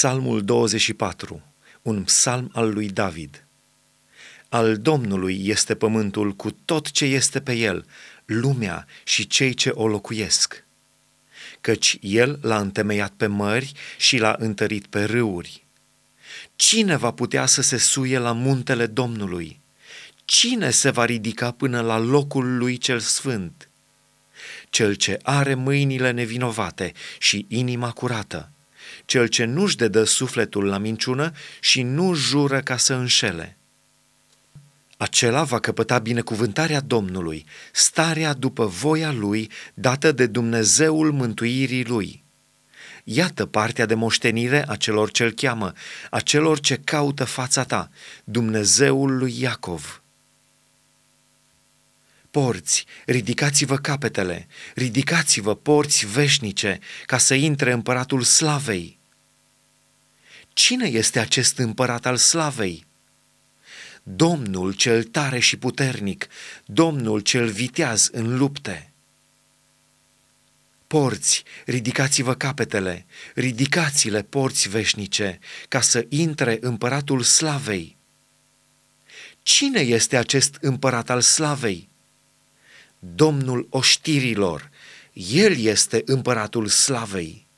Psalmul 24, un psalm al lui David. Al Domnului este pământul cu tot ce este pe el, lumea și cei ce o locuiesc. Căci el l-a întemeiat pe mări și l-a întărit pe râuri. Cine va putea să se suie la muntele Domnului? Cine se va ridica până la locul lui cel sfânt? Cel ce are mâinile nevinovate și inima curată, cel ce nu-și dedă sufletul la minciună și nu jură ca să înșele. Acela va căpăta binecuvântarea Domnului, starea după voia lui, dată de Dumnezeul mântuirii lui. Iată partea de moștenire a celor ce-l cheamă, a celor ce caută fața ta, Dumnezeul lui Iacov. Porți, ridicați-vă capetele, ridicați-vă porți veșnice, ca să intre împăratul slavei. Cine este acest împărat al slavei? Domnul cel tare și puternic, Domnul cel viteaz în lupte. Porți, ridicați-vă capetele, ridicați-le porți veșnice, ca să intre împăratul slavei. Cine este acest împărat al slavei? Domnul oștirilor, El este împăratul slavei.